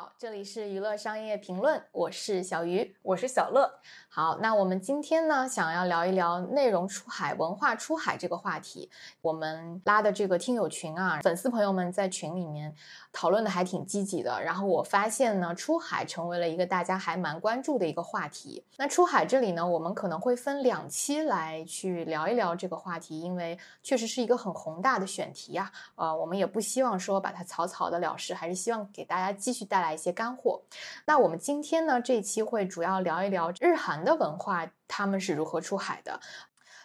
家好，这里是娱乐商业评论，我是小鱼，我是小乐。好，那我们今天呢，想要聊一聊内容出海、文化出海这个话题。我们拉的这个听友群啊，粉丝朋友们在群里面讨论的还挺积极的。然后我发现呢，出海成为了一个大家还蛮关注的一个话题。那出海这里呢，我们可能会分两期来去聊一聊这个话题，因为确实是一个很宏大的选题啊。呃，我们也不希望说把它草草的了事，还是希望给大家继续带来一些干货。那我们今天呢，这一期会主要聊一聊日韩的文化，他们是如何出海的。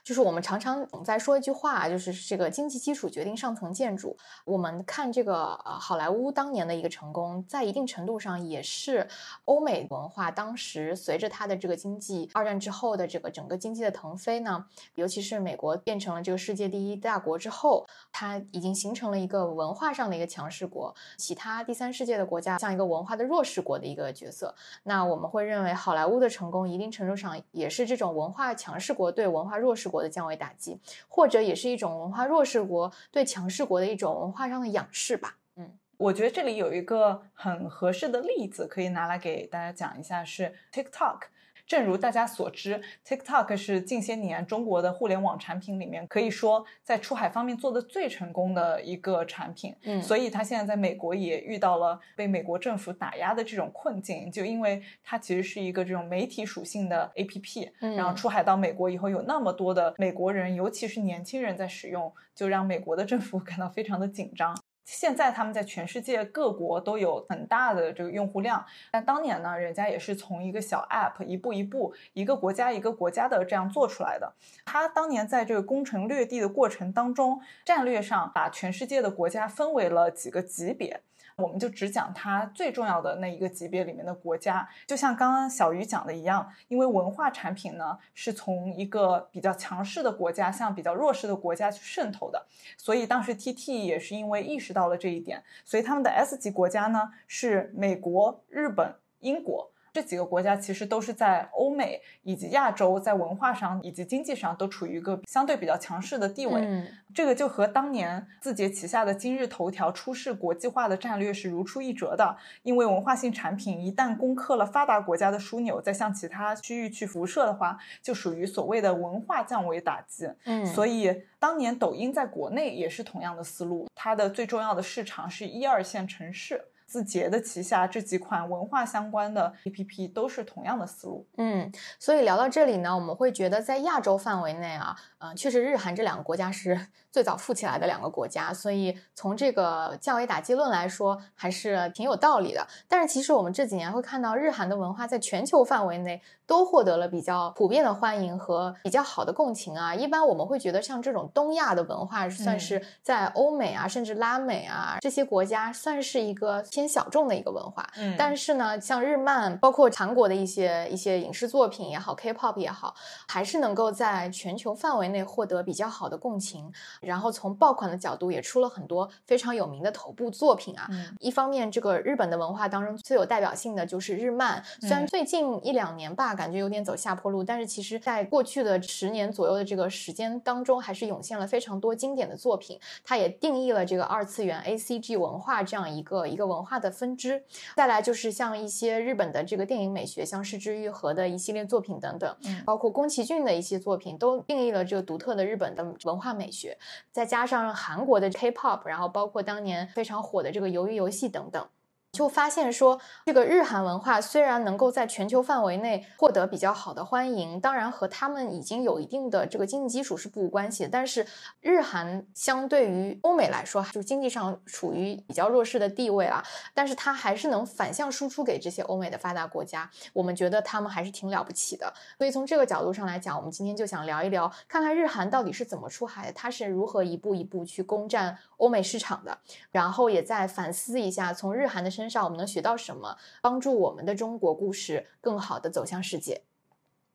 就是我们常常总在说一句话，就是这个经济基础决定上层建筑。我们看这个呃好莱坞当年的一个成功，在一定程度上也是欧美文化当时随着它的这个经济二战之后的这个整个经济的腾飞呢，尤其是美国变成了这个世界第一大国之后，它已经形成了一个文化上的一个强势国，其他第三世界的国家像一个文化的弱势国的一个角色。那我们会认为好莱坞的成功一定程度上也是这种文化强势国对文化弱势国。国的降维打击，或者也是一种文化弱势国对强势国的一种文化上的仰视吧。嗯，我觉得这里有一个很合适的例子可以拿来给大家讲一下，是 TikTok。正如大家所知，TikTok 是近些年中国的互联网产品里面可以说在出海方面做的最成功的一个产品。嗯，所以它现在在美国也遇到了被美国政府打压的这种困境，就因为它其实是一个这种媒体属性的 APP。嗯，然后出海到美国以后，有那么多的美国人，尤其是年轻人在使用，就让美国的政府感到非常的紧张。现在他们在全世界各国都有很大的这个用户量，但当年呢，人家也是从一个小 app 一步一步，一个国家一个国家的这样做出来的。他当年在这个攻城略地的过程当中，战略上把全世界的国家分为了几个级别。我们就只讲它最重要的那一个级别里面的国家，就像刚刚小鱼讲的一样，因为文化产品呢是从一个比较强势的国家向比较弱势的国家去渗透的，所以当时 TT 也是因为意识到了这一点，所以他们的 S 级国家呢是美国、日本、英国。这几个国家其实都是在欧美以及亚洲，在文化上以及经济上都处于一个相对比较强势的地位。嗯，这个就和当年字节旗下的今日头条出世国际化的战略是如出一辙的。因为文化性产品一旦攻克了发达国家的枢纽，再向其他区域去辐射的话，就属于所谓的文化降维打击。嗯，所以当年抖音在国内也是同样的思路，它的最重要的市场是一二线城市。字节的旗下这几款文化相关的 APP 都是同样的思路。嗯，所以聊到这里呢，我们会觉得在亚洲范围内啊，嗯，确实日韩这两个国家是 最早富起来的两个国家，所以从这个降维打击论来说，还是挺有道理的。但是其实我们这几年会看到，日韩的文化在全球范围内都获得了比较普遍的欢迎和比较好的共情啊。一般我们会觉得，像这种东亚的文化，算是在欧美啊，甚至拉美啊这些国家，算是一个。偏小众的一个文化，嗯，但是呢，像日漫，包括韩国的一些一些影视作品也好，K-pop 也好，还是能够在全球范围内获得比较好的共情。然后从爆款的角度，也出了很多非常有名的头部作品啊。一方面，这个日本的文化当中最有代表性的就是日漫，虽然最近一两年吧，感觉有点走下坡路，但是其实在过去的十年左右的这个时间当中，还是涌现了非常多经典的作品。它也定义了这个二次元 A C G 文化这样一个一个文。化的分支，再来就是像一些日本的这个电影美学，像失之愈合的一系列作品等等，包括宫崎骏的一些作品，都定义了这就独特的日本的文化美学。再加上韩国的 K-pop，然后包括当年非常火的这个鱿鱼游戏等等。就发现说，这个日韩文化虽然能够在全球范围内获得比较好的欢迎，当然和他们已经有一定的这个经济基础是不无关系的。但是日韩相对于欧美来说，就经济上处于比较弱势的地位啊。但是它还是能反向输出给这些欧美的发达国家，我们觉得他们还是挺了不起的。所以从这个角度上来讲，我们今天就想聊一聊，看看日韩到底是怎么出海的，它是如何一步一步去攻占欧美市场的，然后也在反思一下从日韩的身。身上我们能学到什么，帮助我们的中国故事更好的走向世界？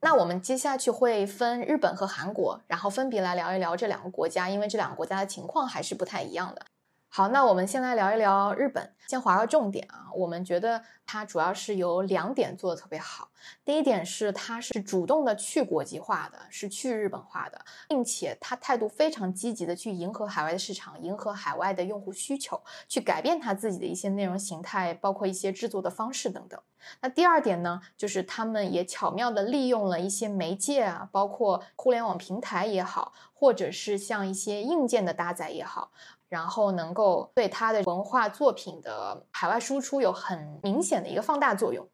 那我们接下去会分日本和韩国，然后分别来聊一聊这两个国家，因为这两个国家的情况还是不太一样的。好，那我们先来聊一聊日本，先划个重点啊。我们觉得它主要是有两点做的特别好。第一点是它是主动的去国际化的，是去日本化的，并且它态度非常积极的去迎合海外的市场，迎合海外的用户需求，去改变它自己的一些内容形态，包括一些制作的方式等等。那第二点呢，就是他们也巧妙的利用了一些媒介啊，包括互联网平台也好，或者是像一些硬件的搭载也好。然后能够对他的文化作品的海外输出有很明显的一个放大作用。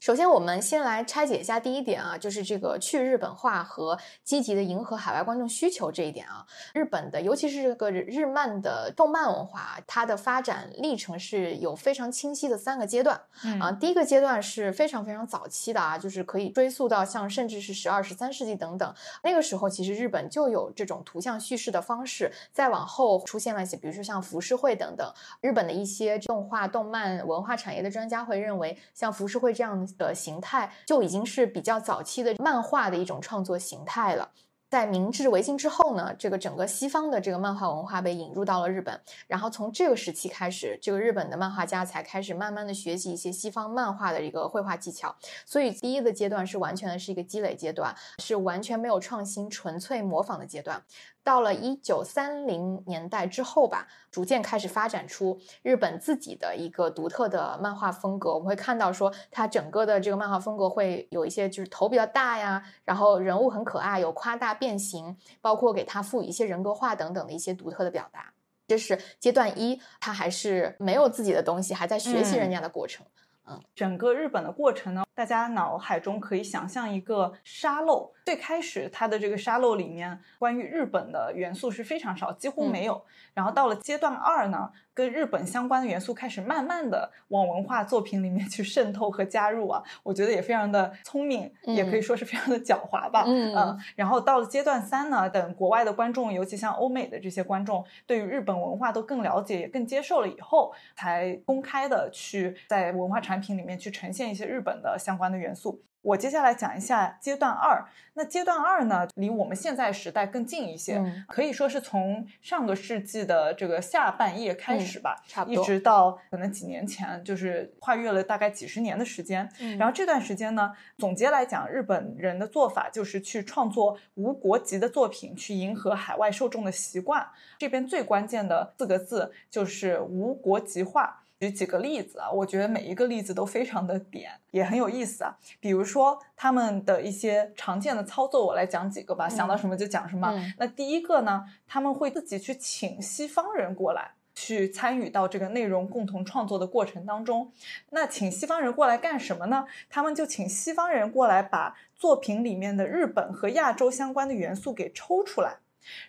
首先，我们先来拆解一下第一点啊，就是这个去日本化和积极的迎合海外观众需求这一点啊。日本的，尤其是这个日漫的动漫文化，它的发展历程是有非常清晰的三个阶段啊。第一个阶段是非常非常早期的啊，就是可以追溯到像甚至是十二、十三世纪等等。那个时候，其实日本就有这种图像叙事的方式。再往后出现了一些，比如说像浮世绘等等。日本的一些动画、动漫文化产业的专家会认为，像浮世绘这样。的形态就已经是比较早期的漫画的一种创作形态了。在明治维新之后呢，这个整个西方的这个漫画文化被引入到了日本，然后从这个时期开始，这个日本的漫画家才开始慢慢的学习一些西方漫画的一个绘画技巧。所以第一个阶段是完全的是一个积累阶段，是完全没有创新，纯粹模仿的阶段。到了一九三零年代之后吧，逐渐开始发展出日本自己的一个独特的漫画风格。我们会看到说，它整个的这个漫画风格会有一些就是头比较大呀，然后人物很可爱，有夸大变形，包括给它赋予一些人格化等等的一些独特的表达。这是阶段一，它还是没有自己的东西，还在学习人家的过程。嗯整个日本的过程呢，大家脑海中可以想象一个沙漏。最开始它的这个沙漏里面，关于日本的元素是非常少，几乎没有。然后到了阶段二呢，跟日本相关的元素开始慢慢的往文化作品里面去渗透和加入啊，我觉得也非常的聪明，也可以说是非常的狡猾吧。嗯。然后到了阶段三呢，等国外的观众，尤其像欧美的这些观众，对于日本文化都更了解，也更接受了以后，才公开的去在文化产品里面去呈现一些日本的相关的元素。我接下来讲一下阶段二。那阶段二呢，离我们现在时代更近一些，可以说是从上个世纪的这个下半叶开始吧，差不多，一直到可能几年前，就是跨越了大概几十年的时间。然后这段时间呢，总结来讲，日本人的做法就是去创作无国籍的作品，去迎合海外受众的习惯。这边最关键的四个字就是无国籍化。举几个例子啊，我觉得每一个例子都非常的点，也很有意思啊。比如说他们的一些常见的操作，我来讲几个吧，想到什么就讲什么。那第一个呢，他们会自己去请西方人过来，去参与到这个内容共同创作的过程当中。那请西方人过来干什么呢？他们就请西方人过来，把作品里面的日本和亚洲相关的元素给抽出来，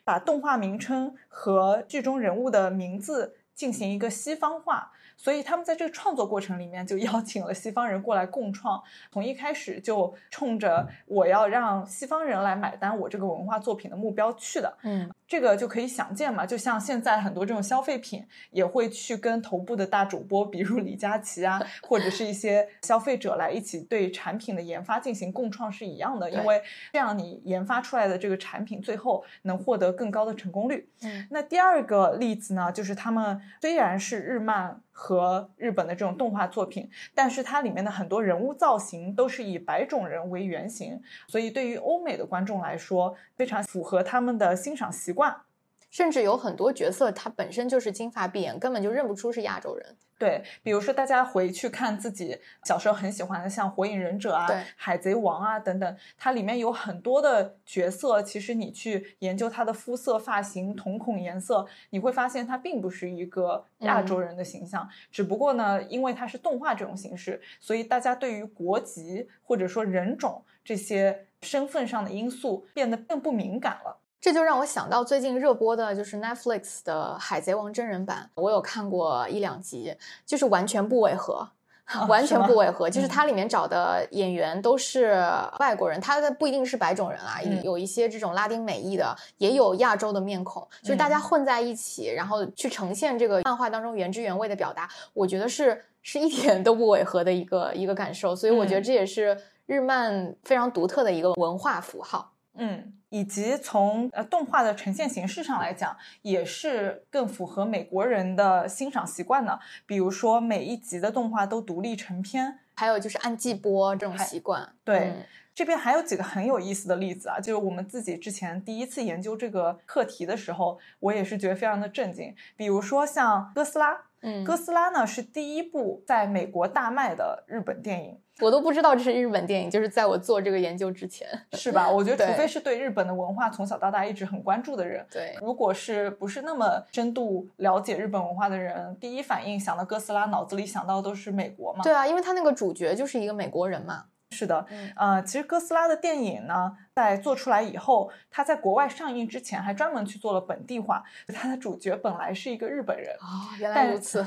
把动画名称和剧中人物的名字进行一个西方化。所以他们在这个创作过程里面就邀请了西方人过来共创，从一开始就冲着我要让西方人来买单我这个文化作品的目标去的。嗯，这个就可以想见嘛，就像现在很多这种消费品也会去跟头部的大主播，比如李佳琦啊，或者是一些消费者来一起对产品的研发进行共创是一样的，因为这样你研发出来的这个产品最后能获得更高的成功率。嗯，那第二个例子呢，就是他们虽然是日漫。和日本的这种动画作品，但是它里面的很多人物造型都是以白种人为原型，所以对于欧美的观众来说，非常符合他们的欣赏习惯。甚至有很多角色，他本身就是金发碧眼，根本就认不出是亚洲人。对，比如说大家回去看自己小时候很喜欢的，像《火影忍者》啊、《海贼王》啊等等，它里面有很多的角色，其实你去研究他的肤色、发型、瞳孔颜色，你会发现他并不是一个亚洲人的形象。只不过呢，因为它是动画这种形式，所以大家对于国籍或者说人种这些身份上的因素变得更不敏感了。这就让我想到最近热播的，就是 Netflix 的《海贼王》真人版，我有看过一两集，就是完全不违和，完全不违和。就是它里面找的演员都是外国人，他的不一定是白种人啊，有一些这种拉丁美裔的，也有亚洲的面孔，就是大家混在一起，然后去呈现这个漫画当中原汁原味的表达，我觉得是是一点都不违和的一个一个感受。所以我觉得这也是日漫非常独特的一个文化符号。嗯，以及从呃动画的呈现形式上来讲，也是更符合美国人的欣赏习惯的。比如说每一集的动画都独立成片，还有就是按季播这种习惯。对，嗯这边还有几个很有意思的例子啊，就是我们自己之前第一次研究这个课题的时候，我也是觉得非常的震惊。比如说像哥斯拉，嗯，哥斯拉呢是第一部在美国大卖的日本电影。我都不知道这是日本电影，就是在我做这个研究之前。是吧？我觉得，除非是对日本的文化从小到大一直很关注的人，对，如果是不是那么深度了解日本文化的人，第一反应想到哥斯拉，脑子里想到都是美国嘛？对啊，因为他那个主角就是一个美国人嘛。是的，嗯呃，其实哥斯拉的电影呢，在做出来以后，它在国外上映之前还专门去做了本地化，它的主角本来是一个日本人，哦，原来如此。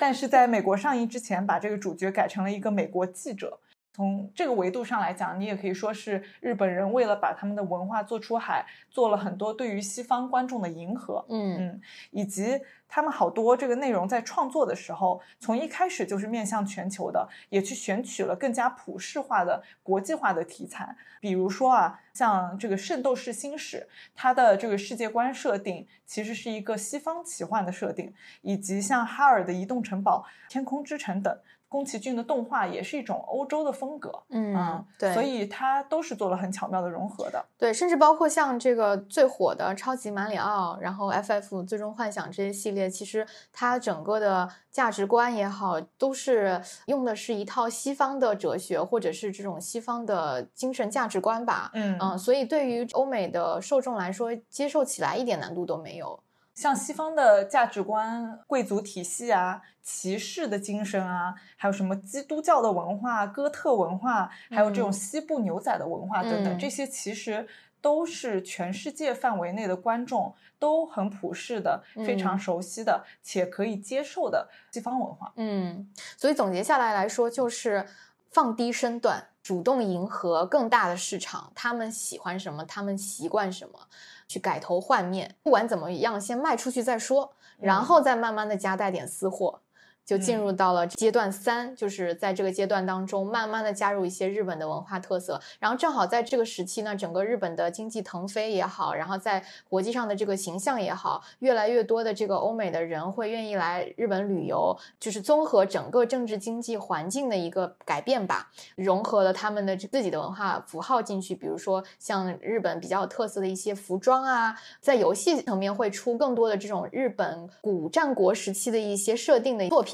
但是在美国上映之前，把这个主角改成了一个美国记者。从这个维度上来讲，你也可以说是日本人为了把他们的文化做出海，做了很多对于西方观众的迎合。嗯嗯，以及他们好多这个内容在创作的时候，从一开始就是面向全球的，也去选取了更加普世化的、国际化的题材。比如说啊，像这个《圣斗士星矢》，它的这个世界观设定其实是一个西方奇幻的设定，以及像哈尔的移动城堡、天空之城等。宫崎骏的动画也是一种欧洲的风格，嗯，对，所以它都是做了很巧妙的融合的。对，甚至包括像这个最火的超级马里奥，然后 FF 最终幻想这些系列，其实它整个的价值观也好，都是用的是一套西方的哲学，或者是这种西方的精神价值观吧。嗯嗯，所以对于欧美的受众来说，接受起来一点难度都没有。像西方的价值观、贵族体系啊、骑士的精神啊，还有什么基督教的文化、哥特文化，还有这种嗯。西部牛仔的文化等等，嗯。这些其实都是全世界范围内的观众都很普世的、非常嗯。熟悉的且可以接受的西方文化。嗯，所以总结下来来说，就是放低身段，主动迎合更大的市场，他们喜欢什么，他们习惯什么，去改头换面。不管怎么样，先卖出去再说，然嗯后再慢慢的加带点私货。就进嗯入到了阶段三，就是在这个阶段当中，慢慢的加入一些日本的文化特色，然后正好在这个时期呢，整个日本的经济腾飞也好，然后在国际上的这个形象也好，越来越多的这个欧美的人会愿意来日本旅游，就是综合整个政治经济环境的一个改变吧，融合了他们的自己的文化符号进去，比如说像日本比较有特色的一些服装啊，在游戏层面会出更多的这种日本古战国时期的一些设定的作品。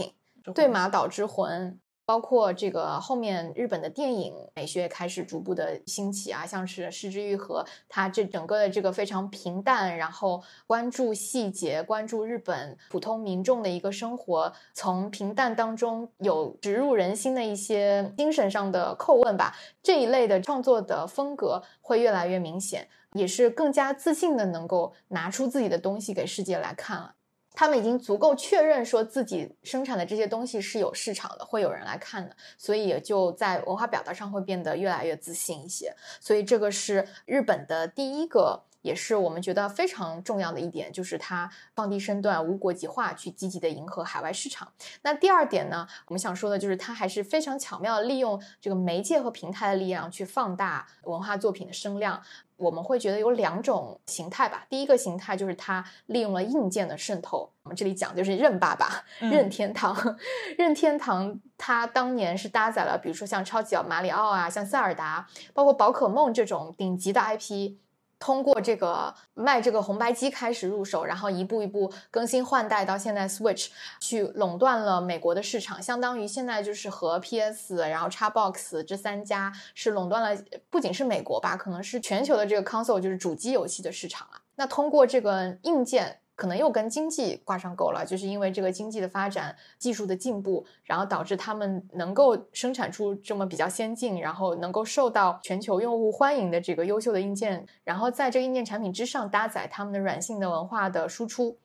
对马岛之魂，包括这个后面日本的电影美学也开始逐步的兴起啊，像是《失之愈合》，它这整个的这个非常平淡，然后关注细节，关注日本普通民众的一个生活，从平淡当中有植入人心的一些精神上的叩问吧，这一类的创作的风格会越来越明显，也是更加自信的能够拿出自己的东西给世界来看了。他们已经足够确认说自己生产的这些东西是有市场的，会有人来看的，所以也就在文化表达上会变得越来越自信一些。所以这个是日本的第一个，也是我们觉得非常重要的一点，就是它放低身段、无国籍化，去积极的迎合海外市场。那第二点呢，我们想说的就是它还是非常巧妙的利用这个媒介和平台的力量去放大文化作品的声量。我们会觉得有两种形态吧。第一个形态就是它利用了硬件的渗透，我们这里讲就是任爸爸、嗯任天堂。任天堂它当年是搭载了，比如说像超级马里奥啊、像塞尔达，包括宝可梦这种顶级的 IP。通过这个卖这个红白机开始入手，然后一步一步更新换代，到现在 Switch 去垄断了美国的市场，相当于现在就是和 PS 然后 Xbox 这三家是垄断了，不仅是美国吧，可能是全球的这个 console 就是主机游戏的市场啊。那通过这个硬件。可能又跟经济挂上钩了，就是因为这个经济的发展、技术的进步，然后导致他们能够生产出这么比较先进，然后能够受到全球用户欢迎的这个优秀的硬件，然后在这个硬件产品之上搭载他们的软性的文化的输出。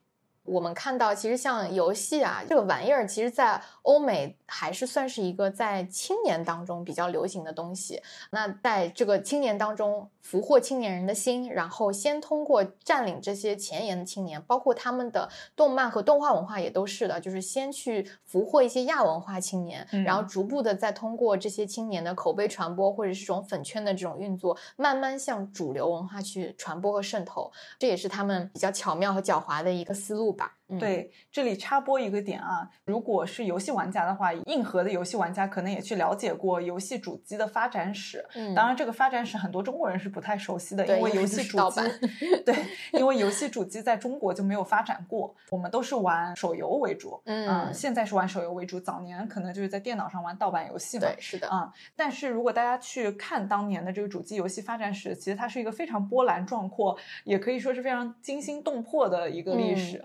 我们看到，其实像游戏啊这个玩意儿，其实在欧美还是算是一个在青年当中比较流行的东西。那在这个青年当中，俘获青年人的心，然后先通过占领这些前沿的青年，包括他们的动漫和动画文化也都是的，就是先去俘获一些亚文化青年，然后逐步的再通过这些青年的口碑传播或者是这种粉圈的这种运作，慢慢向主流文化去传播和渗透。这也是他们比较巧妙和狡猾的一个思路吧。对，这里插播一个点啊，如果是游戏玩家的话，硬核的游戏玩家可能也去了解过游戏主机的发展史。嗯，当然这个发展史很多中国人是不太熟悉的，因为游戏主机，对，因为游戏主机在中国就没有发展过，我们都是玩手游为主。嗯，现在是玩手游为主，早年可能就是在电脑上玩盗版游戏嘛。对，是的。嗯，但是如果大家去看当年的这个主机游戏发展史，其实它是一个非常波澜壮阔，也可以说是非常惊心动魄的一个历史。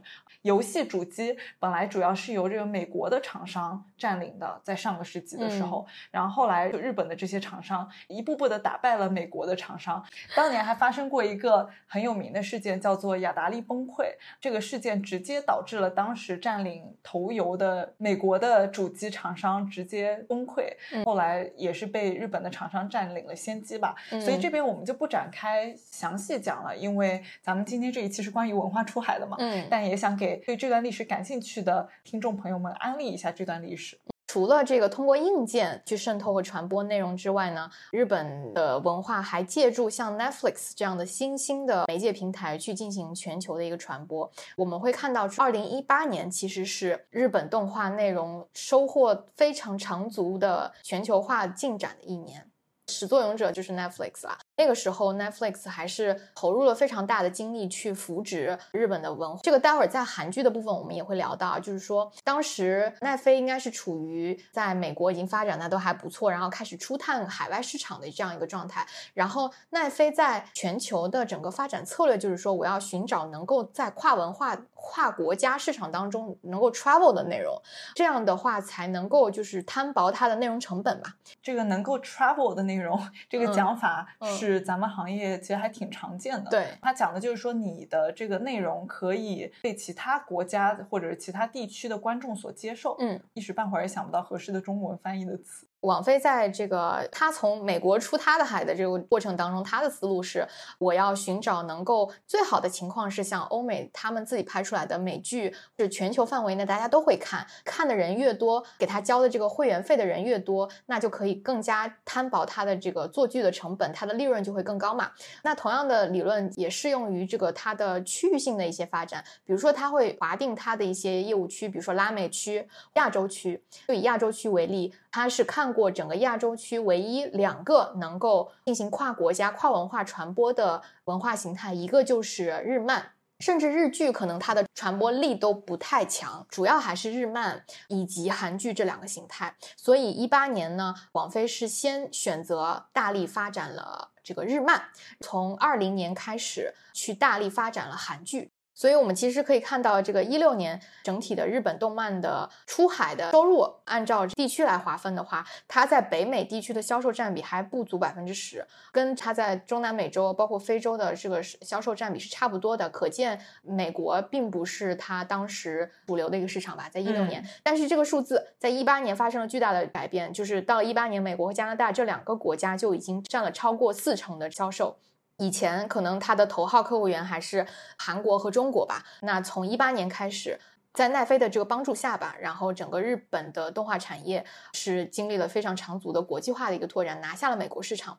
游戏主机本来主要是由这个美国的厂商占领的，在上个世纪的时候，然后后来就日本的这些厂商一步步的打败了美国的厂商。当年还发生过一个很有名的事件，叫做雅达利崩溃。这个事件直接导致了当时占领头游的美国的主机厂商直接崩溃，后来也是被日本的厂商占领了先机吧。所以这边我们就不展开详细讲了，因为咱们今天这一期是关于文化出海的嘛。嗯，但也想给。对这段历史感兴趣的听众朋友们，安利一下这段历史。除了这个通过硬件去渗透和传播内容之外呢，日本的文化还借助像 Netflix 这样的新兴的媒介平台去进行全球的一个传播。我们会看到，二零一八年其实是日本动画内容收获非常长足的全球化进展的一年。始作俑者就是 Netflix 啦。那个时候，Netflix 还是投入了非常大的精力去扶植日本的文化。这个待会儿在韩剧的部分我们也会聊到，就是说当时奈飞应该是处于在美国已经发展的都还不错，然后开始初探海外市场的这样一个状态。然后奈飞在全球的整个发展策略就是说，我要寻找能够在跨文化、跨国家市场当中能够 travel 的内容，这样的话才能够就是摊薄它的内容成本嘛。这个能够 travel 的内容，这个讲法是。是咱们行业其实还挺常见的。对，他讲的就是说，你的这个内容可以被其他国家或者是其他地区的观众所接受。嗯，一时半会儿也想不到合适的中文翻译的词。网飞在这个他从美国出他的海的这个过程当中，他的思路是我要寻找能够最好的情况是像欧美他们自己拍出来的美剧，是全球范围内大家都会看，看的人越多，给他交的这个会员费的人越多，那就可以更加摊薄他的这个做剧的成本，他的利润就会更高嘛。那同样的理论也适用于这个它的区域性的一些发展，比如说他会划定他的一些业务区，比如说拉美区、亚洲区，就以亚洲区为例。他是看过整个亚洲区唯一两个能够进行跨国家、跨文化传播的文化形态，一个就是日漫，甚至日剧可能它的传播力都不太强，主要还是日漫以及韩剧这两个形态。所以一八年呢，网飞是先选择大力发展了这个日漫，从二零年开始去大力发展了韩剧。所以，我们其实可以看到，这个一六年整体的日本动漫的出海的收入，按照地区来划分的话，它在北美地区的销售占比还不足百分之十，跟它在中南美洲、包括非洲的这个销售占比是差不多的。可见，美国并不是它当时主流的一个市场吧，在一六年。但是，这个数字在一八年发生了巨大的改变，就是到一八年，美国和加拿大这两个国家就已经占了超过四成的销售。以前可能他的头号客户源还是韩国和中国吧。那从一八年开始，在奈飞的这个帮助下吧，然后整个日本的动画产业是经历了非常长足的国际化的一个拓展，拿下了美国市场。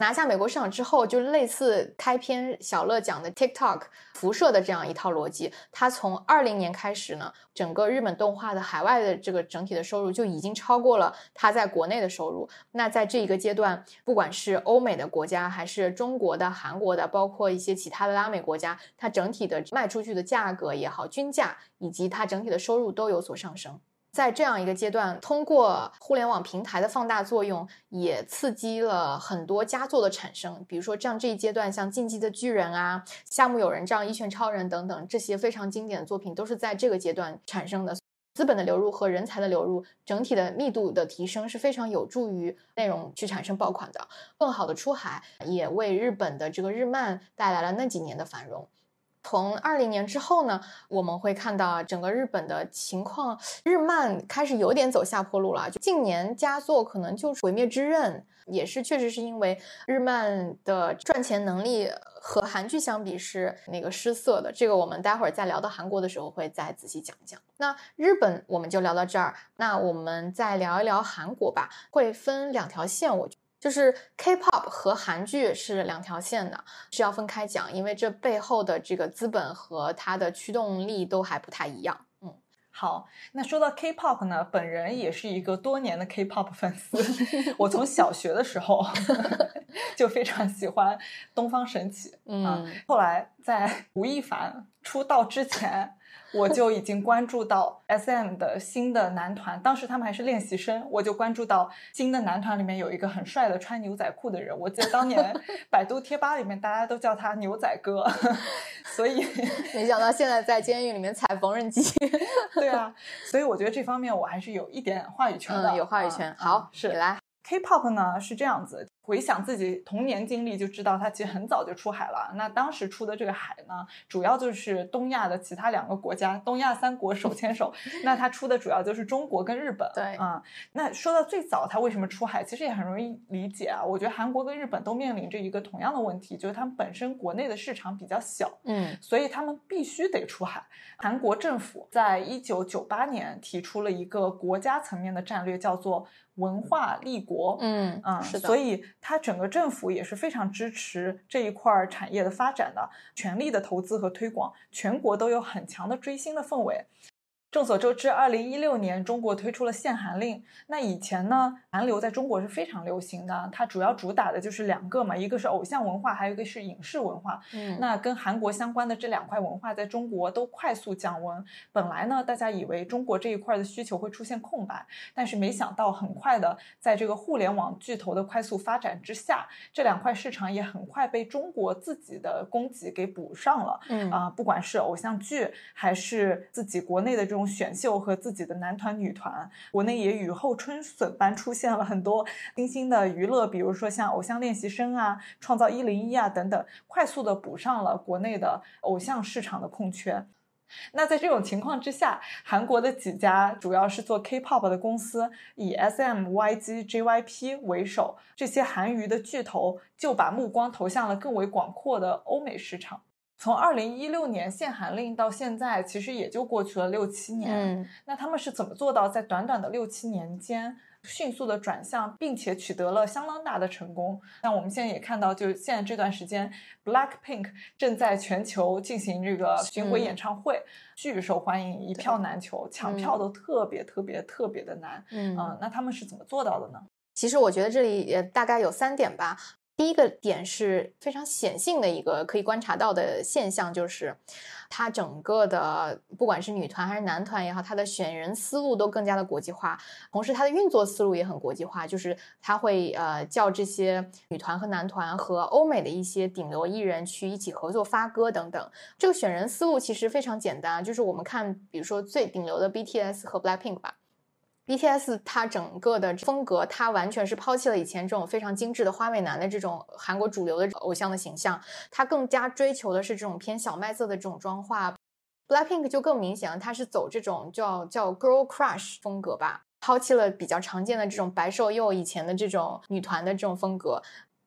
拿下美国市场之后，就类似开篇小乐讲的 TikTok 辐射的这样一套逻辑。它从二零年开始呢，整个日本动画的海外的这个整体的收入就已经超过了它在国内的收入。那在这一个阶段，不管是欧美的国家，还是中国的、韩国的，包括一些其他的拉美国家，它整体的卖出去的价格也好，均价以及它整体的收入都有所上升。在这样一个阶段，通过互联网平台的放大作用，也刺激了很多佳作的产生。比如说，像这一阶段，像《进击的巨人》啊，《夏目友人帐》《一拳超人》等等这些非常经典的作品，都是在这个阶段产生的。资本的流入和人才的流入，整体的密度的提升是非常有助于内容去产生爆款的。更好的出海，也为日本的这个日漫带来了那几年的繁荣。从二零年之后呢，我们会看到整个日本的情况，日漫开始有点走下坡路了。近年佳作可能就是《鬼灭之刃》，也是确实是因为日漫的赚钱能力和韩剧相比是那个失色的。这个我们待会儿再聊到韩国的时候会再仔细讲讲。那日本我们就聊到这儿，那我们再聊一聊韩国吧，会分两条线，我。就是 K-pop 和韩剧是两条线的，需要分开讲，因为这背后的这个资本和它的驱动力都还不太一样。嗯，好，那说到 K-pop 呢，本人也是一个多年的 K-pop 粉丝，我从小学的时候就非常喜欢东方神起，嗯，后来在吴亦凡出道之前。我就已经关注到 S M 的新的男团，当时他们还是练习生，我就关注到新的男团里面有一个很帅的穿牛仔裤的人，我记得当年百度贴吧里面大家都叫他牛仔哥，所以 没想到现在在监狱里面踩缝纫机。对啊，所以我觉得这方面我还是有一点话语权的，有话语权。好，是你来。K-pop 呢是这样子。回想自己童年经历，就知道他其实很早就出海了。那当时出的这个海呢，主要就是东亚的其他两个国家，东亚三国手牵手。那他出的主要就是中国跟日本。对，啊，那说到最早他为什么出海，其实也很容易理解啊。我觉得韩国跟日本都面临着一个同样的问题，就是他们本身国内的市场比较小，嗯，所以他们必须得出海。韩国政府在一九九八年提出了一个国家层面的战略，叫做文化立国。嗯嗯，是的，所以它整个政府。府也是非常支持这一块产业的发展的，全力的投资和推广，全国都有很强的追星的氛围。众所周知，二零一六年中国推出了限韩令。那以前呢，韩流在中国是非常流行的，它主要主打的就是两个嘛，一个是偶像文化，还有一个是影视文化。嗯，那跟韩国相关的这两块文化在中国都快速降温。本来呢，大家以为中国这一块的需求会出现空白，但是没想到很快的，在这个互联网巨头的快速发展之下，这两块市场也很快被中国自己的供给给补上了。嗯啊，不管是偶像剧，还是自己国内的这种。选秀和自己的男团、女团，国内也雨后春笋般出现了很多新兴的娱乐，比如说像偶像练习生啊、创造一零一啊等等，快速的补上了国内的偶像市场的空缺。那在这种情况之下，韩国的几家主要是做 K-pop 的公司，以 SM、YG、JYP 为首，这些韩娱的巨头就把目光投向了更为广阔的欧美市场。从二零一六年限韩令到现在，其实也就过去了六七年。嗯，那他们是怎么做到在短短的六七年间迅速的转向，并且取得了相当大的成功？那我们现在也看到，就是现在这段时间，Black Pink 正在全球进行这个巡回演唱会，巨受欢迎，一票难求，抢票都特别特别特别的难。嗯，那他们是怎么做到的呢？其实我觉得这里也大概有三点吧。第一个点是非常显性的一个可以观察到的现象，就是它整个的不管是女团还是男团也好，它的选人思路都更加的国际化，同时它的运作思路也很国际化，就是它会呃叫这些女团和男团和欧美的一些顶流艺人去一起合作发歌等等。这个选人思路其实非常简单，就是我们看，比如说最顶流的 BTS 和 Blackpink 吧。BTS 它整个的风格，它完全是抛弃了以前这种非常精致的花美男的这种韩国主流的偶像的形象，它更加追求的是这种偏小麦色的这种妆化。Blackpink 就更明显了，它是走这种叫叫 Girl Crush 风格吧，抛弃了比较常见的这种白瘦幼以前的这种女团的这种风格，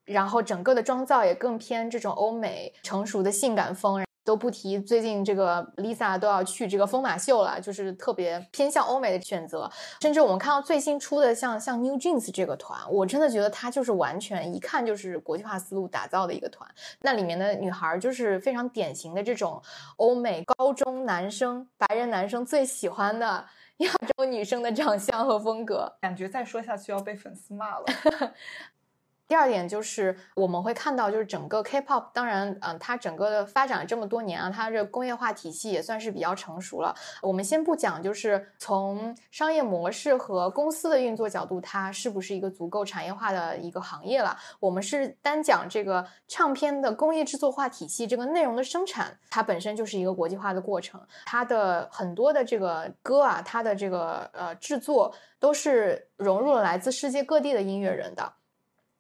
然后整个的妆造也更偏这种欧美成熟的性感风。都不提，最近这个 Lisa 都要去这个疯马秀了，就是特别偏向欧美的选择。甚至我们看到最新出的像像 New Jeans 这个团，我真的觉得它就是完全一看就是国际化思路打造的一个团。那里面的女孩就是非常典型的这种欧美高中男生、白人男生最喜欢的亚洲女生的长相和风格，感觉再说下去要被粉丝骂了。第二点就是我们会看到，就是整个 K-pop，当然，嗯，它整个的发展了这么多年啊，它这工业化体系也算是比较成熟了。我们先不讲，就是从商业模式和公司的运作角度，它是不是一个足够产业化的一个行业了？我们是单讲这个唱片的工业制作化体系，这个内容的生产，它本身就是一个国际化的过程。它的很多的这个歌啊，它的这个呃制作都是融入了来自世界各地的音乐人的。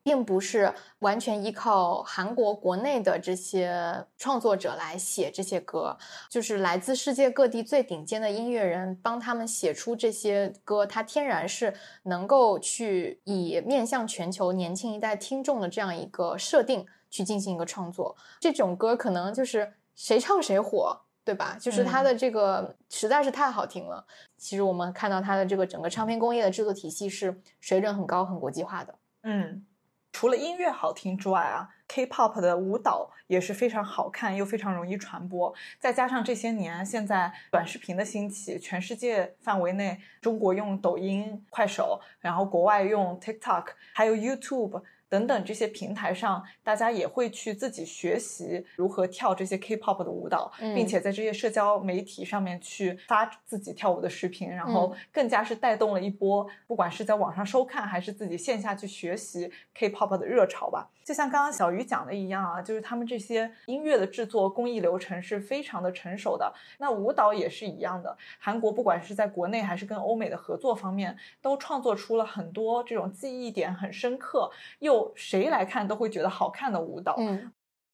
并不是完全依靠韩国国内的这些创作者来写这些歌，就是来自世界各地最顶尖的音乐人帮他们写出这些歌，它天然是能够去以面向全球年轻一代听众的这样一个设定去进行一个创作。这种歌可能就是谁唱谁火，对吧？就是它的这个实在是太好听了。其实我们看到它的这个整个唱片工业的制作体系是水准很高、很国际化的。嗯。除了音乐好听之外啊，K-pop 的舞蹈也是非常好看又非常容易传播。再加上这些年现在短视频的兴起，全世界范围内，中国用抖音、快手，然后国外用 TikTok，还有 YouTube。等等这些平台上，大家也会去自己学习如何跳这些 K-pop 的舞蹈，并且在这些社交媒体上面去发自己跳舞的视频，然后更加是带动了一波，不管是在网上收看还是自己线下去学习 K-pop 的热潮吧。就像刚刚小鱼讲的一样啊，就是他们这些音乐的制作工艺流程是非常的成熟的。那舞蹈也是一样的，韩国不管是在国内还是跟欧美的合作方面，都创作出了很多这种记忆点很深刻又谁来看都会觉得好看的舞蹈。嗯，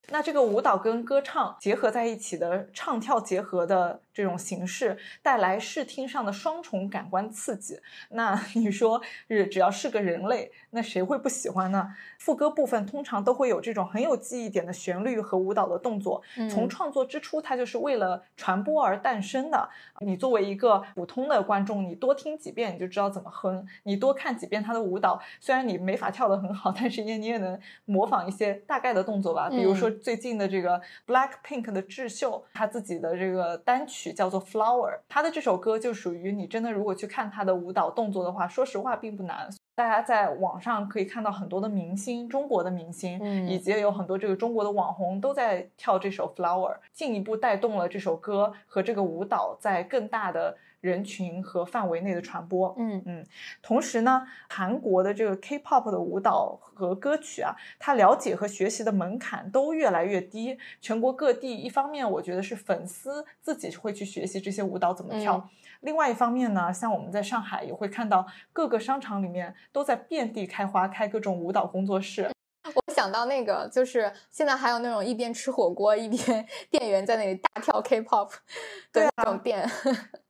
那这个舞蹈跟歌唱结合在一起的唱跳结合的。这种形式带来视听上的双重感官刺激，那 你说是只要是个人类，那谁会不喜欢呢？副歌部分通常都会有这种很有记忆点的旋律和舞蹈的动作，从创作之初它就是为了传播而诞生的。你作为一个普通的观众，你多听几遍你就知道怎么哼，你多看几遍他的舞蹈，虽然你没法跳得很好，但是也你也能模仿一些大概的动作吧。比如说最近的这个 Black Pink 的智秀，他自己的这个单曲。叫做 Flower，他的这首歌就属于你真的如果去看他的舞蹈动作的话，说实话并不难。大家在网上可以看到很多的明星，中国的明星，以及有很多这个中国的网红都在跳这首 Flower，进一步带动了这首歌和这个舞蹈在更大的。人群和范围内的传播，嗯嗯，同时呢，韩国的这个 K-pop 的舞蹈和歌曲啊，它了解和学习的门槛都越来越低。全国各地，一方面我觉得是粉丝自己会去学习这些舞蹈怎么跳，另外一方面呢，像我们在上海也会看到各个商场里面都在遍地开花，开各种舞蹈工作室。我想到那个，就是现在还有那种一边吃火锅一边 店员在那里大跳 K-pop 的那种店。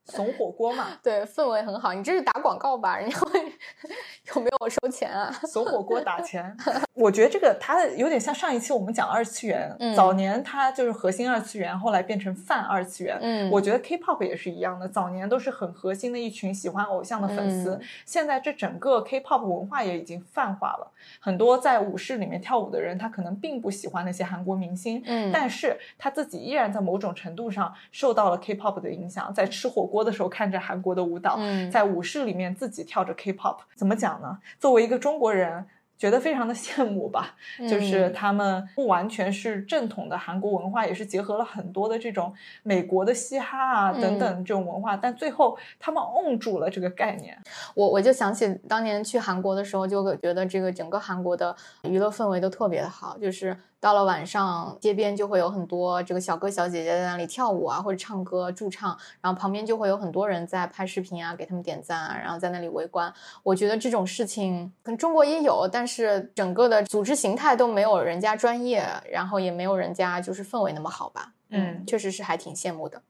怂火锅嘛，对，氛围很好。你这是打广告吧？人家会 有没有收钱啊？怂火锅打钱，我觉得这个它有点像上一期我们讲二次元，早年它就是核心二次元，后来变成泛二次元。嗯，我觉得 K-pop 也是一样的，早年都是很核心的一群喜欢偶像的粉丝，现在这整个 K-pop 文化也已经泛化了。很多在舞室里面跳舞的人，他可能并不喜欢那些韩国明星，嗯，但是他自己依然在某种程度上受到了 K-pop 的影响，在吃火锅。的时候看着韩国的舞蹈，在舞室里面自己跳着 K-pop，怎么讲呢？作为一个中国人。觉得非常的羡慕吧，就是他们不完全是正统的韩国文化，也是结合了很多的这种美国的嘻哈啊等等这种文化，但最后他们瓮住了这个概念。我我就想起当年去韩国的时候，就觉得这个整个韩国的娱乐氛围都特别的好，就是到了晚上，街边就会有很多这个小哥小姐姐在那里跳舞啊，或者唱歌驻唱，然后旁边就会有很多人在拍视频啊，给他们点赞啊，然后在那里围观。我觉得这种事情可能中国也有，但是。是整个的组织形态都没有人家专业，然后也没有人家就是氛围那么好吧？嗯，确实是还挺羡慕的。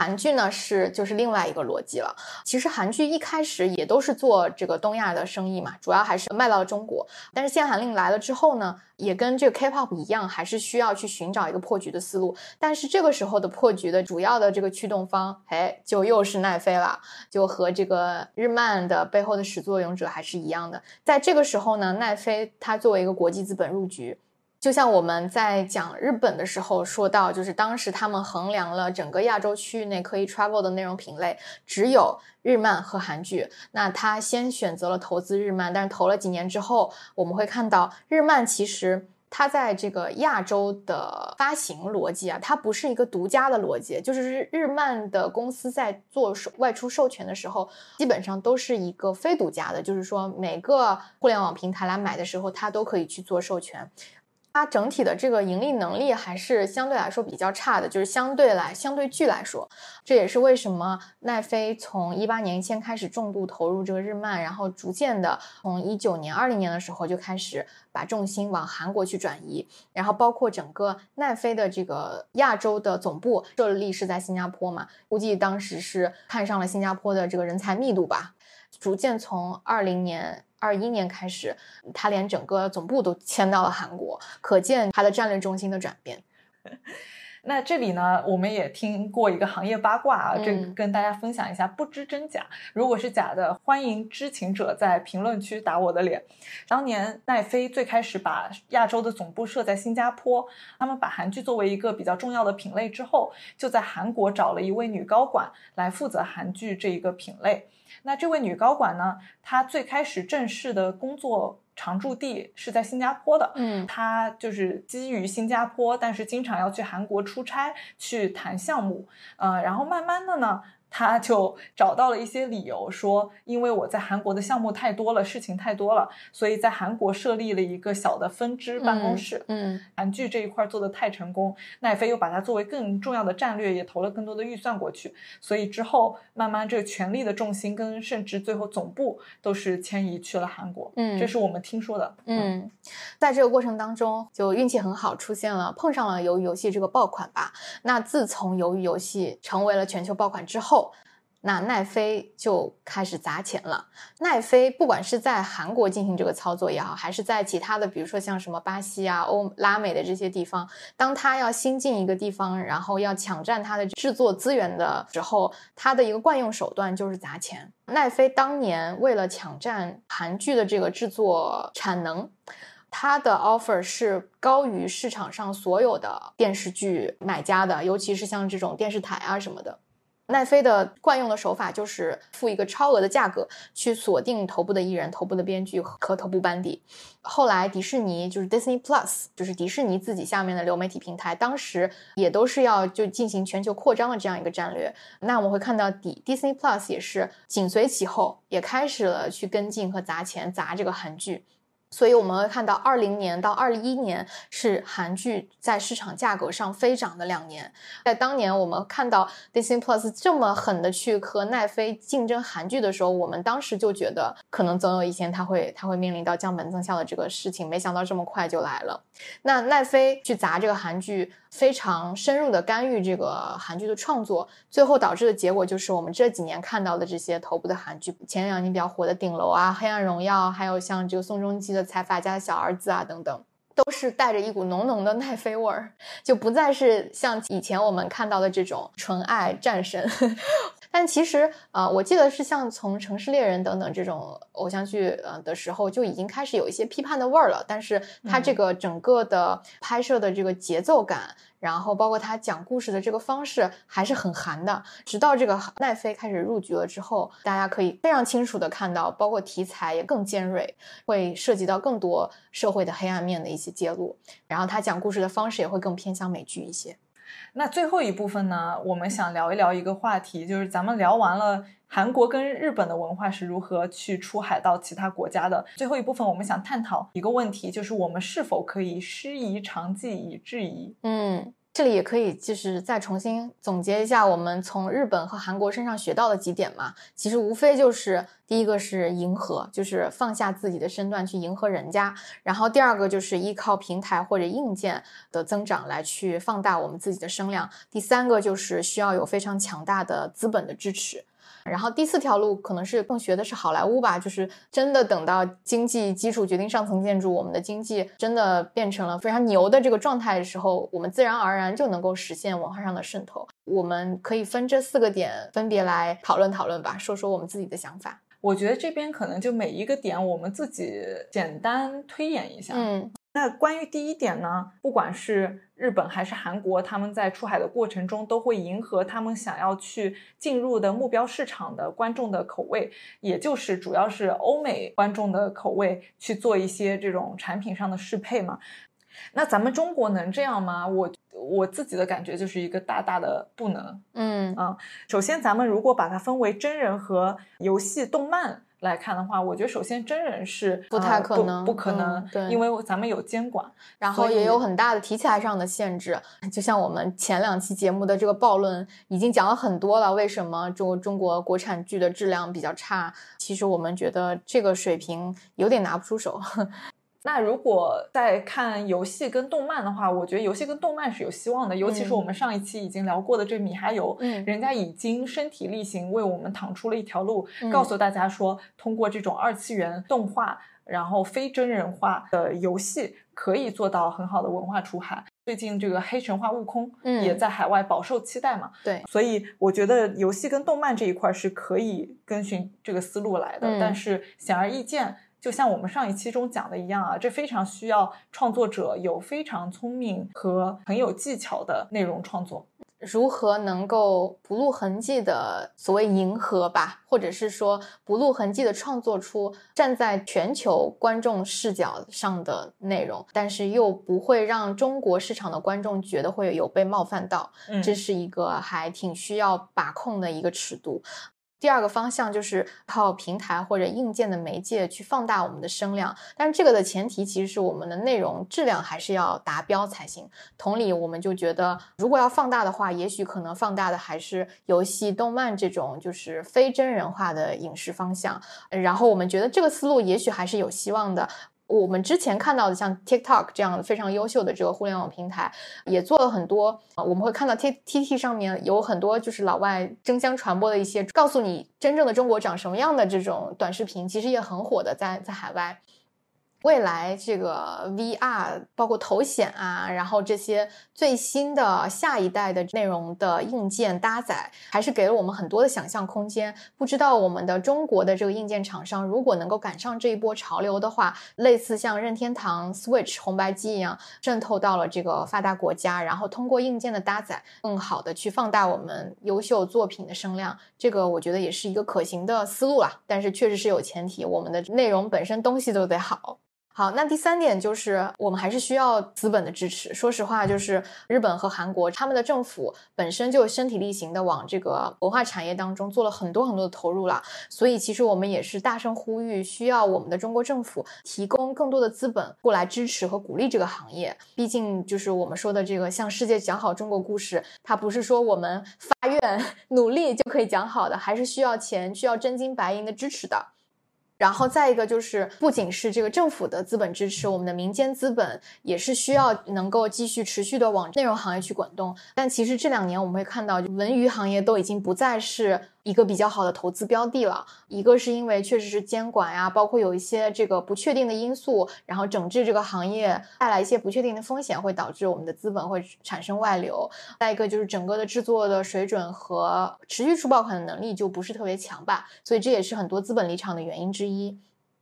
韩剧呢是就是另外一个逻辑了。其实韩剧一开始也都是做这个东亚的生意嘛，主要还是卖到了中国。但是限韩令来了之后呢，也跟这个 K-pop 一样，还是需要去寻找一个破局的思路。但是这个时候的破局的主要的这个驱动方，哎，就又是奈飞了，就和这个日漫的背后的始作俑者还是一样的。在这个时候呢，奈飞它作为一个国际资本入局。就像我们在讲日本的时候说到，就是当时他们衡量了整个亚洲区域内可以 travel 的内容品类，只有日漫和韩剧。那他先选择了投资日漫，但是投了几年之后，我们会看到日漫其实它在这个亚洲的发行逻辑啊，它不是一个独家的逻辑，就是日日漫的公司在做外出授权的时候，基本上都是一个非独家的，就是说每个互联网平台来买的时候，它都可以去做授权。它整体的这个盈利能力还是相对来说比较差的，就是相对来相对剧来说，这也是为什么奈飞从一八年先开始重度投入这个日漫，然后逐渐的从一九年、二零年的时候就开始把重心往韩国去转移，然后包括整个奈飞的这个亚洲的总部设立是在新加坡嘛，估计当时是看上了新加坡的这个人才密度吧，逐渐从二零年。二一年开始，他连整个总部都迁到了韩国，可见他的战略中心的转变。那这里呢，我们也听过一个行业八卦啊，这跟大家分享一下，不知真假。如果是假的，欢迎知情者在评论区打我的脸。当年奈飞最开始把亚洲的总部设在新加坡，他们把韩剧作为一个比较重要的品类之后，就在韩国找了一位女高管来负责韩剧这一个品类。那这位女高管呢？她最开始正式的工作常驻地是在新加坡的。嗯，她就是基于新加坡，但是经常要去韩国出差去谈项目。呃，然后慢慢的呢。他就找到了一些理由，说因为我在韩国的项目太多了，事情太多了，所以在韩国设立了一个小的分支办公室。嗯，韩剧这一块做的太成功，奈飞又把它作为更重要的战略，也投了更多的预算过去，所以之后慢慢这个权力的重心跟甚至最后总部都是迁移去了韩国。嗯，这是我们听说的。嗯，在这个过程当中，就运气很好，出现了碰上了鱿鱼游戏这个爆款吧。那自从鱿鱼游戏成为了全球爆款之后，那奈飞就开始砸钱了。奈飞不管是在韩国进行这个操作也好，还是在其他的，比如说像什么巴西啊、欧拉美的这些地方，当他要新进一个地方，然后要抢占它的制作资源的时候，他的一个惯用手段就是砸钱。奈飞当年为了抢占韩剧的这个制作产能，它的 offer 是高于市场上所有的电视剧买家的，尤其是像这种电视台啊什么的。奈飞的惯用的手法就是付一个超额的价格去锁定头部的艺人、头部的编剧和头部班底。后来迪士尼就是 Disney Plus，就是迪士尼自己下面的流媒体平台，当时也都是要就进行全球扩张的这样一个战略。那我们会看到迪 Disney Plus 也是紧随其后，也开始了去跟进和砸钱砸这个韩剧。所以我们会看到，二零年到二一年是韩剧在市场价格上飞涨的两年。在当年我们看到 Disney Plus 这么狠的去和奈飞竞争韩剧的时候，我们当时就觉得可能总有一天它会它会面临到降本增效的这个事情。没想到这么快就来了。那奈飞去砸这个韩剧，非常深入的干预这个韩剧的创作，最后导致的结果就是我们这几年看到的这些头部的韩剧，前两年比较火的《顶楼》啊，《黑暗荣耀》，还有像这个宋仲基的。财阀家的小儿子啊，等等，都是带着一股浓浓的奈飞味儿，就不再是像以前我们看到的这种纯爱战神。但其实，呃，我记得是像从《城市猎人》等等这种偶像剧，呃的时候，就已经开始有一些批判的味儿了。但是它这个整个的拍摄的这个节奏感。然后包括他讲故事的这个方式还是很韩的，直到这个奈飞开始入局了之后，大家可以非常清楚的看到，包括题材也更尖锐，会涉及到更多社会的黑暗面的一些揭露。然后他讲故事的方式也会更偏向美剧一些。那最后一部分呢，我们想聊一聊一个话题，就是咱们聊完了。韩国跟日本的文化是如何去出海到其他国家的？最后一部分，我们想探讨一个问题，就是我们是否可以师夷长技以制夷？嗯，这里也可以就是再重新总结一下我们从日本和韩国身上学到的几点嘛。其实无非就是第一个是迎合，就是放下自己的身段去迎合人家；然后第二个就是依靠平台或者硬件的增长来去放大我们自己的声量；第三个就是需要有非常强大的资本的支持。然后第四条路可能是更学的是好莱坞吧，就是真的等到经济基础决定上层建筑，我们的经济真的变成了非常牛的这个状态的时候，我们自然而然就能够实现文化上的渗透。我们可以分这四个点分别来讨论讨论吧，说说我们自己的想法。我觉得这边可能就每一个点我们自己简单推演一下。嗯。那关于第一点呢，不管是日本还是韩国，他们在出海的过程中都会迎合他们想要去进入的目标市场的观众的口味，也就是主要是欧美观众的口味去做一些这种产品上的适配嘛。那咱们中国能这样吗？我我自己的感觉就是一个大大的不能。嗯啊，首先咱们如果把它分为真人和游戏、动漫。来看的话，我觉得首先真人是不太可能，不可能，对，因为咱们有监管，然后也有很大的题材上的限制。就像我们前两期节目的这个暴论已经讲了很多了，为什么中中国国产剧的质量比较差？其实我们觉得这个水平有点拿不出手。那如果在看游戏跟动漫的话，我觉得游戏跟动漫是有希望的，尤其是我们上一期已经聊过的这米哈游，嗯，人家已经身体力行为我们趟出了一条路，告诉大家说，通过这种二次元动画，然后非真人化的游戏，可以做到很好的文化出海。最近这个黑神话悟空，嗯，也在海外饱受期待嘛，对，所以我觉得游戏跟动漫这一块是可以跟循这个思路来的，但是显而易见。就像我们上一期中讲的一样啊，这非常需要创作者有非常聪明和很有技巧的内容创作。如何能够不露痕迹的所谓迎合吧，或者是说不露痕迹的创作出站在全球观众视角上的内容，但是又不会让中国市场的观众觉得会有被冒犯到，这是一个还挺需要把控的一个尺度。第二个方向就是靠平台或者硬件的媒介去放大我们的声量，但是这个的前提其实是我们的内容质量还是要达标才行。同理，我们就觉得如果要放大的话，也许可能放大的还是游戏、动漫这种就是非真人化的影视方向。然后我们觉得这个思路也许还是有希望的。我们之前看到的像 TikTok 这样非常优秀的这个互联网平台，也做了很多啊。我们会看到 T T T 上面有很多就是老外争相传播的一些告诉你真正的中国长什么样的这种短视频，其实也很火的，在在海外。未来这个 VR 包括头显啊，然后这些最新的下一代的内容的硬件搭载，还是给了我们很多的想象空间。不知道我们的中国的这个硬件厂商，如果能够赶上这一波潮流的话，类似像任天堂 Switch 红白机一样，渗透到了这个发达国家，然后通过硬件的搭载，更好的去放大我们优秀作品的声量，这个我觉得也是一个可行的思路啦。但是确实是有前提，我们的内容本身东西都得好。好，那第三点就是我们还是需要资本的支持。说实话，就是日本和韩国他们的政府本身就身体力行的往这个文化产业当中做了很多很多的投入了，所以其实我们也是大声呼吁，需要我们的中国政府提供更多的资本过来支持和鼓励这个行业。毕竟就是我们说的这个向世界讲好中国故事，它不是说我们发愿 努力就可以讲好的，还是需要钱，需要真金白银的支持的。然后再一个就是，不仅是这个政府的资本支持，我们的民间资本也是需要能够继续持续的往内容行业去滚动。但其实这两年我们会看到，文娱行业都已经不再是。一个比较好的投资标的了，一个是因为确实是监管呀，包括有一些这个不确定的因素，然后整治这个行业带来一些不确定的风险，会导致我们的资本会产生外流。再一个就是整个的制作的水准和持续出爆款的能力就不是特别强吧，所以这也是很多资本离场的原因之一。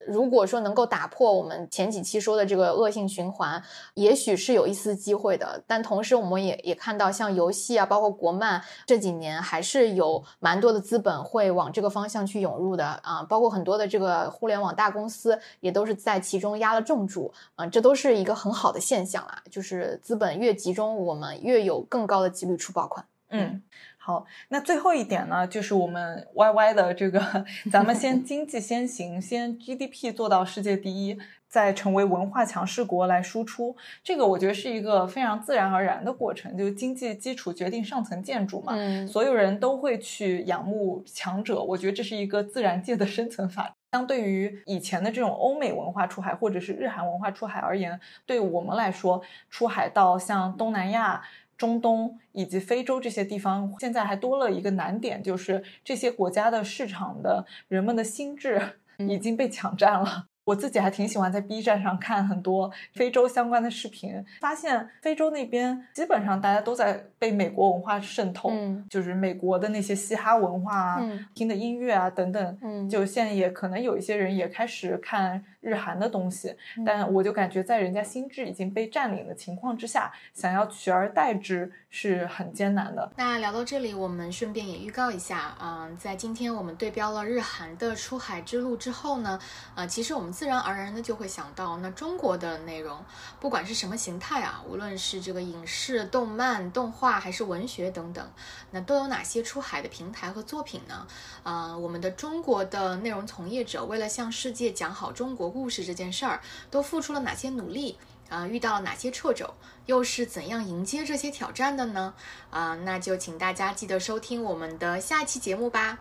如果说能够打破我们前几期说的这个恶性循环，也许是有一丝机会的。但同时，我们也也看到，像游戏啊，包括国漫这几年还是有蛮多的资本会往这个方向去涌入的啊，包括很多的这个互联网大公司也都是在其中压了重注啊，这都是一个很好的现象啊。就是资本越集中，我们越有更高的几率出爆款。嗯。好，那最后一点呢，就是我们 Y Y 的这个，咱们先经济先行，先 G D P 做到世界第一，再成为文化强势国来输出。这个我觉得是一个非常自然而然的过程，就是经济基础决定上层建筑嘛。嗯，所有人都会去仰慕强者，我觉得这是一个自然界的生存法。相对于以前的这种欧美文化出海或者是日韩文化出海而言，对我们来说，出海到像东南亚。中东以及非洲这些地方，现在还多了一个难点，就是这些国家的市场的人们的心智已经被抢占了。我自己还挺喜欢在 B 站上看很多非洲相关的视频，发现非洲那边基本上大家都在被美国文化渗透，就是美国的那些嘻哈文化啊、听的音乐啊等等，就现在也可能有一些人也开始看。日韩的东西，但我就感觉在人家心智已经被占领的情况之下，想要取而代之是很艰难的。那聊到这里，我们顺便也预告一下，嗯，在今天我们对标了日韩的出海之路之后呢，呃，其实我们自然而然的就会想到，那中国的内容，不管是什么形态啊，无论是这个影视、动漫、动画，还是文学等等，那都有哪些出海的平台和作品呢？啊，我们的中国的内容从业者为了向世界讲好中国故事这件事儿，都付出了哪些努力？啊，遇到了哪些挫折，又是怎样迎接这些挑战的呢？啊，那就请大家记得收听我们的下一期节目吧。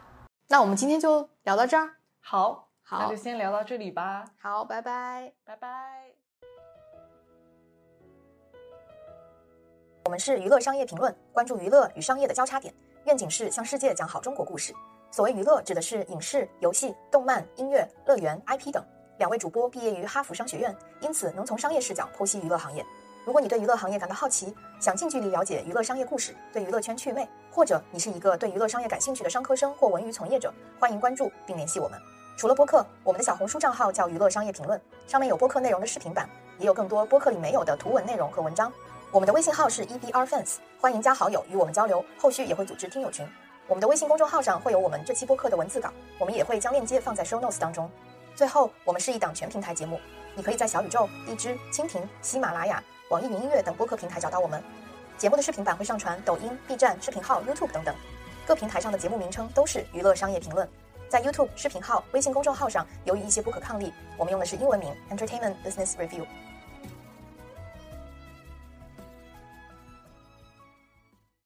那我们今天就聊到这儿，好，好那就先聊到这里吧，好，拜拜。拜拜。我们是娱乐商业评论，关注娱乐与商业的交叉点，愿景是向世界讲好中国故事。所谓娱乐，指的是影视、游戏、动漫、音乐、乐园、IP 等。两位主播毕业于哈佛商学院，因此能从商业视角剖析娱乐行业。如果你对娱乐行业感到好奇，想近距离了解娱乐商业故事，对娱乐圈趣味，或者你是一个对娱乐商业感兴趣的商科生或文娱从业者，欢迎关注并联系我们。除了播客，我们的小红书账号叫娱乐商业评论，上面有播客内容的视频版，也有更多播客里没有的图文内容和文章。我们的微信号是 EBR Fans，欢迎加好友与我们交流，后续也会组织听友群。我们的微信公众号上会有我们这期播客的文字稿，我们也会将链接放在 show notes 当中。最后，我们是一档全平台节目，你可以在小宇宙、荔枝、蜻蜓、喜马拉雅、网易云音乐等播客平台找到我们。节目的视频版会上传抖音、B 站视频号、YouTube 等等，各平台上的节目名称都是娱乐商业评论。在 YouTube 视频号、微信公众号上，由于一些不可抗力，我们用的是英文名 Entertainment Business Review。